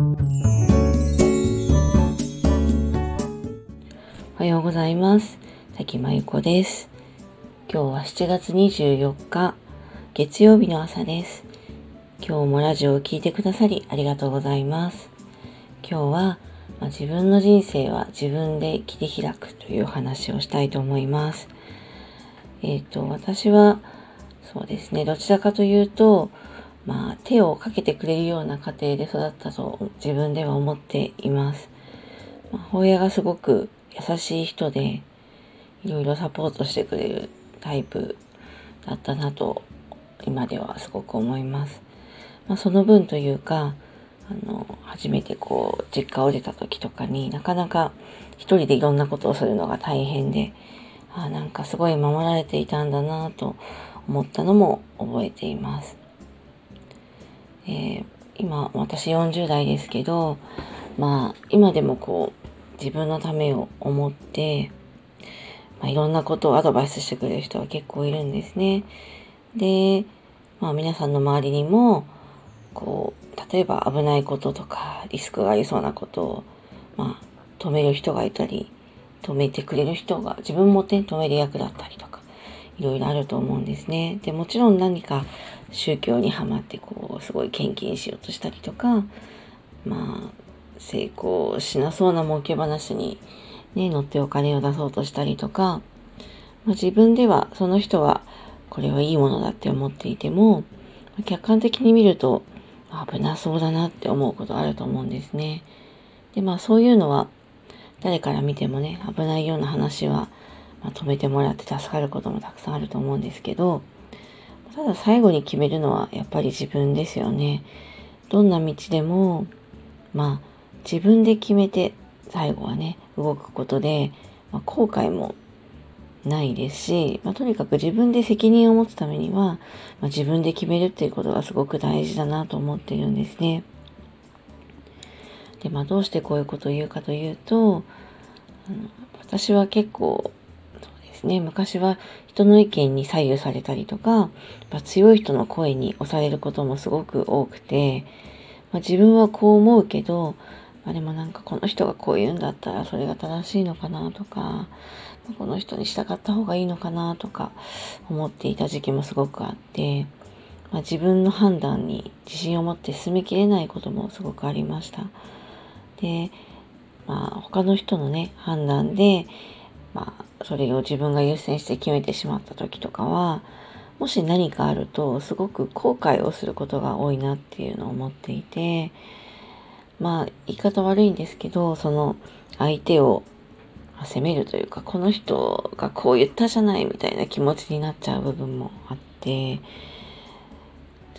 おはようございます。滝真由子です。今日は7月24日、月曜日の朝です。今日もラジオを聴いてくださりありがとうございます。今日は、まあ、自分の人生は自分で切り開くという話をしたいと思います。えっ、ー、と、私は、そうですね、どちらかというと、まあ、手をかけてくれるような家庭で育ったと自分では思っています。まあ、母親がすごく優しい人で、いろいろサポートしてくれるタイプだったなと、今ではすごく思います。まあ、その分というか、あの、初めてこう、実家を出た時とかになかなか一人でいろんなことをするのが大変で、あなんかすごい守られていたんだなと思ったのも覚えています。えー、今、私40代ですけど、まあ、今でもこう、自分のためを思って、まあ、いろんなことをアドバイスしてくれる人は結構いるんですね。で、まあ皆さんの周りにも、こう、例えば危ないこととか、リスクがありそうなことを、まあ、止める人がいたり、止めてくれる人が、自分もね、止める役だったりとか、いろいろあると思うんですね。で、もちろん何か宗教にはまって、こすごい献金しようとしたりとか、まあ、成功しなそうな儲け話に、ね、乗ってお金を出そうとしたりとか、まあ、自分では、その人は、これはいいものだって思っていても、客観的に見ると、危なそうだなって思うことあると思うんですね。で、まあそういうのは誰から見てもね、危ないような話は、ま、止めてもらって助かることもたくさんあると思うんですけど、ただ最後に決めるのはやっぱり自分ですよね。どんな道でも、まあ自分で決めて最後はね、動くことで、まあ、後悔もないですし、まあ、とにかく自分で責任を持つためには、まあ、自分で決めるっていうことがすごく大事だなと思っているんですね。で、まあ、どうしてこういうことを言うかというと、私は結構、ですね、昔は人の意見に左右されたりとか、ま強い人の声に押されることもすごく多くて、まあ、自分はこう思うけど、まあ、でもなんかこの人がこう言うんだったらそれが正しいのかなとか、この人に従った方がいいのかなとか思っていた時期もすごくあって、まあ、自分の判断に自信を持って進みきれないこともすごくありました。で、まあ、他の人のね、判断で、まあ、それを自分が優先して決めてしまった時とかは、もし何かあると、すごく後悔をすることが多いなっていうのを思っていて、まあ、言い方悪いんですけど、その相手を責めるというか、この人がこう言ったじゃないみたいな気持ちになっちゃう部分もあって、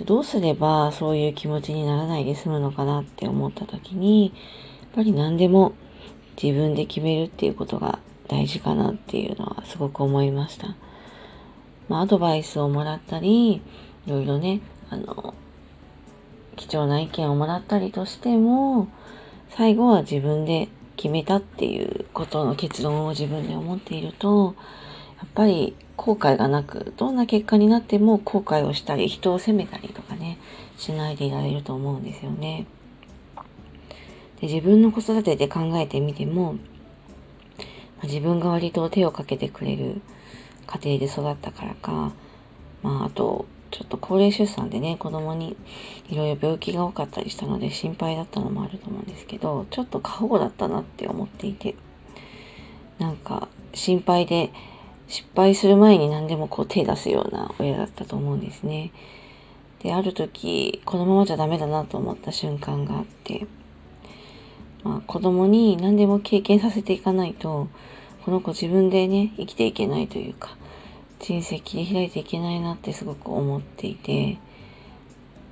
どうすればそういう気持ちにならないで済むのかなって思った時に、やっぱり何でも自分で決めるっていうことが大事かなっていうのはすごく思いました。まあ、アドバイスをもらったり、いろいろね、あの、貴重な意見をもらったりとしても、最後は自分で決めたっていうことの結論を自分で思っていると、やっぱり後悔がなく、どんな結果になっても後悔をしたり、人を責めたりとかね、しないでいられると思うんですよね。で自分の子育てで考えてみても、自分が割と手をかけてくれる家庭で育ったからか、まあ、あと、ちょっと高齢出産でね、子供にいろいろ病気が多かったりしたので心配だったのもあると思うんですけど、ちょっと過保護だったなって思っていて、なんか心配で失敗する前に何でもこう手出すような親だったと思うんですね。で、ある時、このままじゃダメだなと思った瞬間があって、まあ、子供に何でも経験させていかないと、この子自分でね、生きていけないというか、人生切り開いていけないなってすごく思っていて、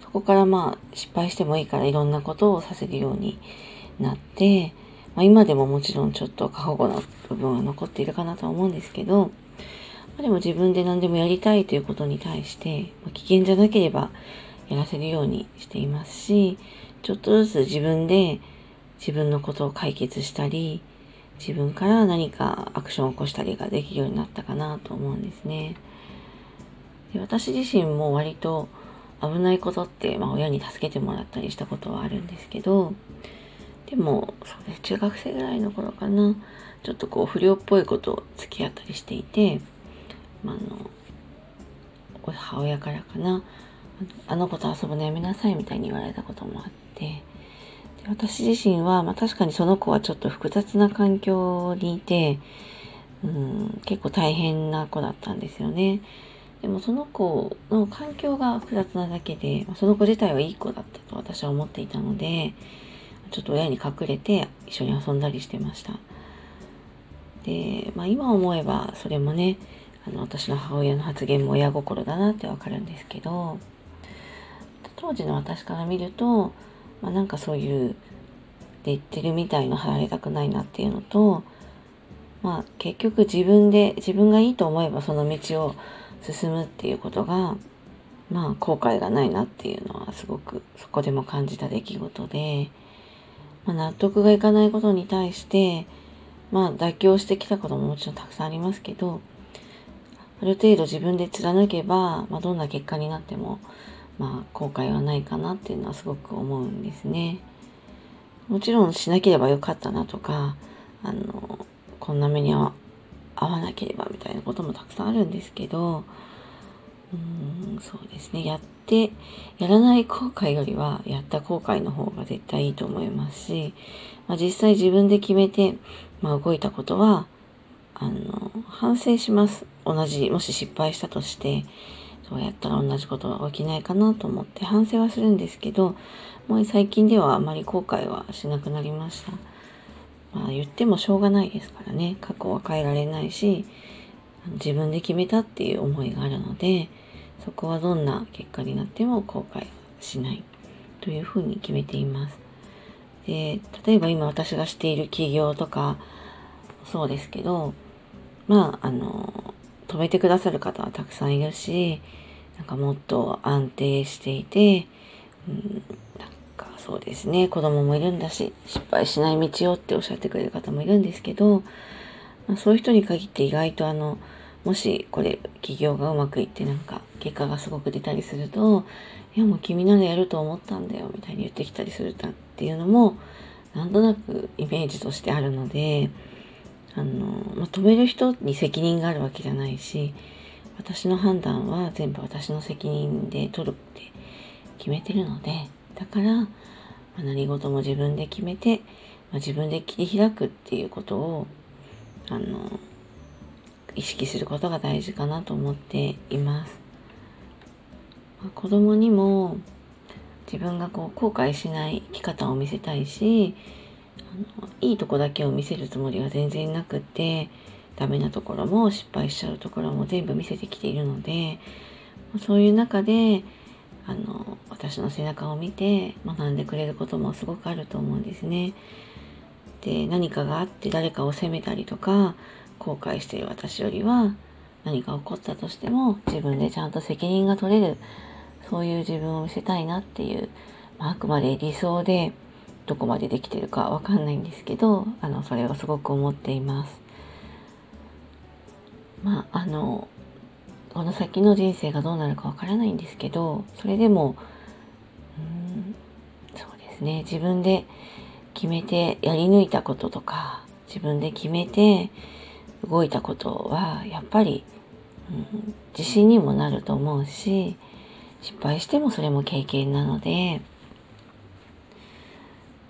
そこからまあ失敗してもいいからいろんなことをさせるようになって、まあ、今でももちろんちょっと過保護な部分は残っているかなとは思うんですけど、ま、でも自分で何でもやりたいということに対して、まあ、危険じゃなければやらせるようにしていますし、ちょっとずつ自分で自分のことを解決したり、自分から何かアクションを起こしたりができるようになったかなと思うんですね。で私自身も割と危ないことって、まあ、親に助けてもらったりしたことはあるんですけどでもそうです中学生ぐらいの頃かなちょっとこう不良っぽいことを付き合ったりしていて、まあ、あの母親からかなあの子と遊ぶのやめなさいみたいに言われたこともあってで私自身は、まあ、確かにその子はちょっと複雑な環境にいてうん結構大変な子だったんですよね。でもその子の環境が複雑なだけで、その子自体はいい子だったと私は思っていたので、ちょっと親に隠れて一緒に遊んだりしてました。で、まあ今思えばそれもね、あの私の母親の発言も親心だなってわかるんですけど、当時の私から見ると、まあ、なんかそういうレッテルみたいの貼られたくないなっていうのと、まあ結局自分で自分がいいと思えばその道を進むっていうことがまあ後悔がないなっていうのはすごくそこでも感じた出来事で、まあ、納得がいかないことに対してまあ妥協してきたことももちろんたくさんありますけどある程度自分で貫けば、まあ、どんな結果になってもまあ後悔はないかなっていうのはすごく思うんですね。もちろんしなければよかったなとかあのこんな目には合わなければみたいなこともたくさんあるんですけど、うん、そうですね。やって、やらない後悔よりは、やった後悔の方が絶対いいと思いますし、まあ、実際自分で決めて、まあ、動いたことは、あの、反省します。同じ、もし失敗したとして、そうやったら同じことが起きないかなと思って反省はするんですけど、もう最近ではあまり後悔はしなくなりました。まあ言ってもしょうがないですからね過去は変えられないし自分で決めたっていう思いがあるのでそこはどんな結果になっても後悔しないというふうに決めています。で例えば今私がしている企業とかそうですけどまああの止めてくださる方はたくさんいるしなんかもっと安定していて、うんか、そうですね子供もいるんだし失敗しない道よっておっしゃってくれる方もいるんですけど、まあ、そういう人に限って意外とあのもしこれ起業がうまくいってなんか結果がすごく出たりすると「いやもう君ならやると思ったんだよ」みたいに言ってきたりするっていうのもなんとなくイメージとしてあるのであの、まあ、止める人に責任があるわけじゃないし私の判断は全部私の責任で取るって決めてるのでだからま何事も自分で決めて、まあ、自分で切り開くっていうことをあの意識することが大事かなと思っています。まあ、子供にも自分がこう後悔しない生き方を見せたいしあのいいとこだけを見せるつもりは全然なくってダメなところも失敗しちゃうところも全部見せてきているのでそういう中であの私の背中を見て学んでくれることもすごくあると思うんですね。で何かがあって誰かを責めたりとか後悔している私よりは何か起こったとしても自分でちゃんと責任が取れるそういう自分を見せたいなっていう、まあ、あくまで理想でどこまでできてるかわかんないんですけどあのそれをすごく思っています。まああのこの先の人生がどうなるかわからないんですけどそれでもうんそうですね自分で決めてやり抜いたこととか自分で決めて動いたことはやっぱり、うん、自信にもなると思うし失敗してもそれも経験なので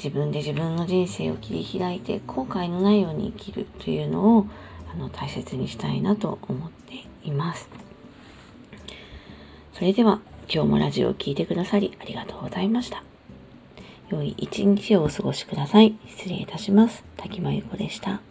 自分で自分の人生を切り開いて後悔のないように生きるというのをあの大切にしたいなと思っています。それでは今日もラジオを聴いてくださりありがとうございました。良い一日をお過ごしください。失礼いたします。滝真由子でした。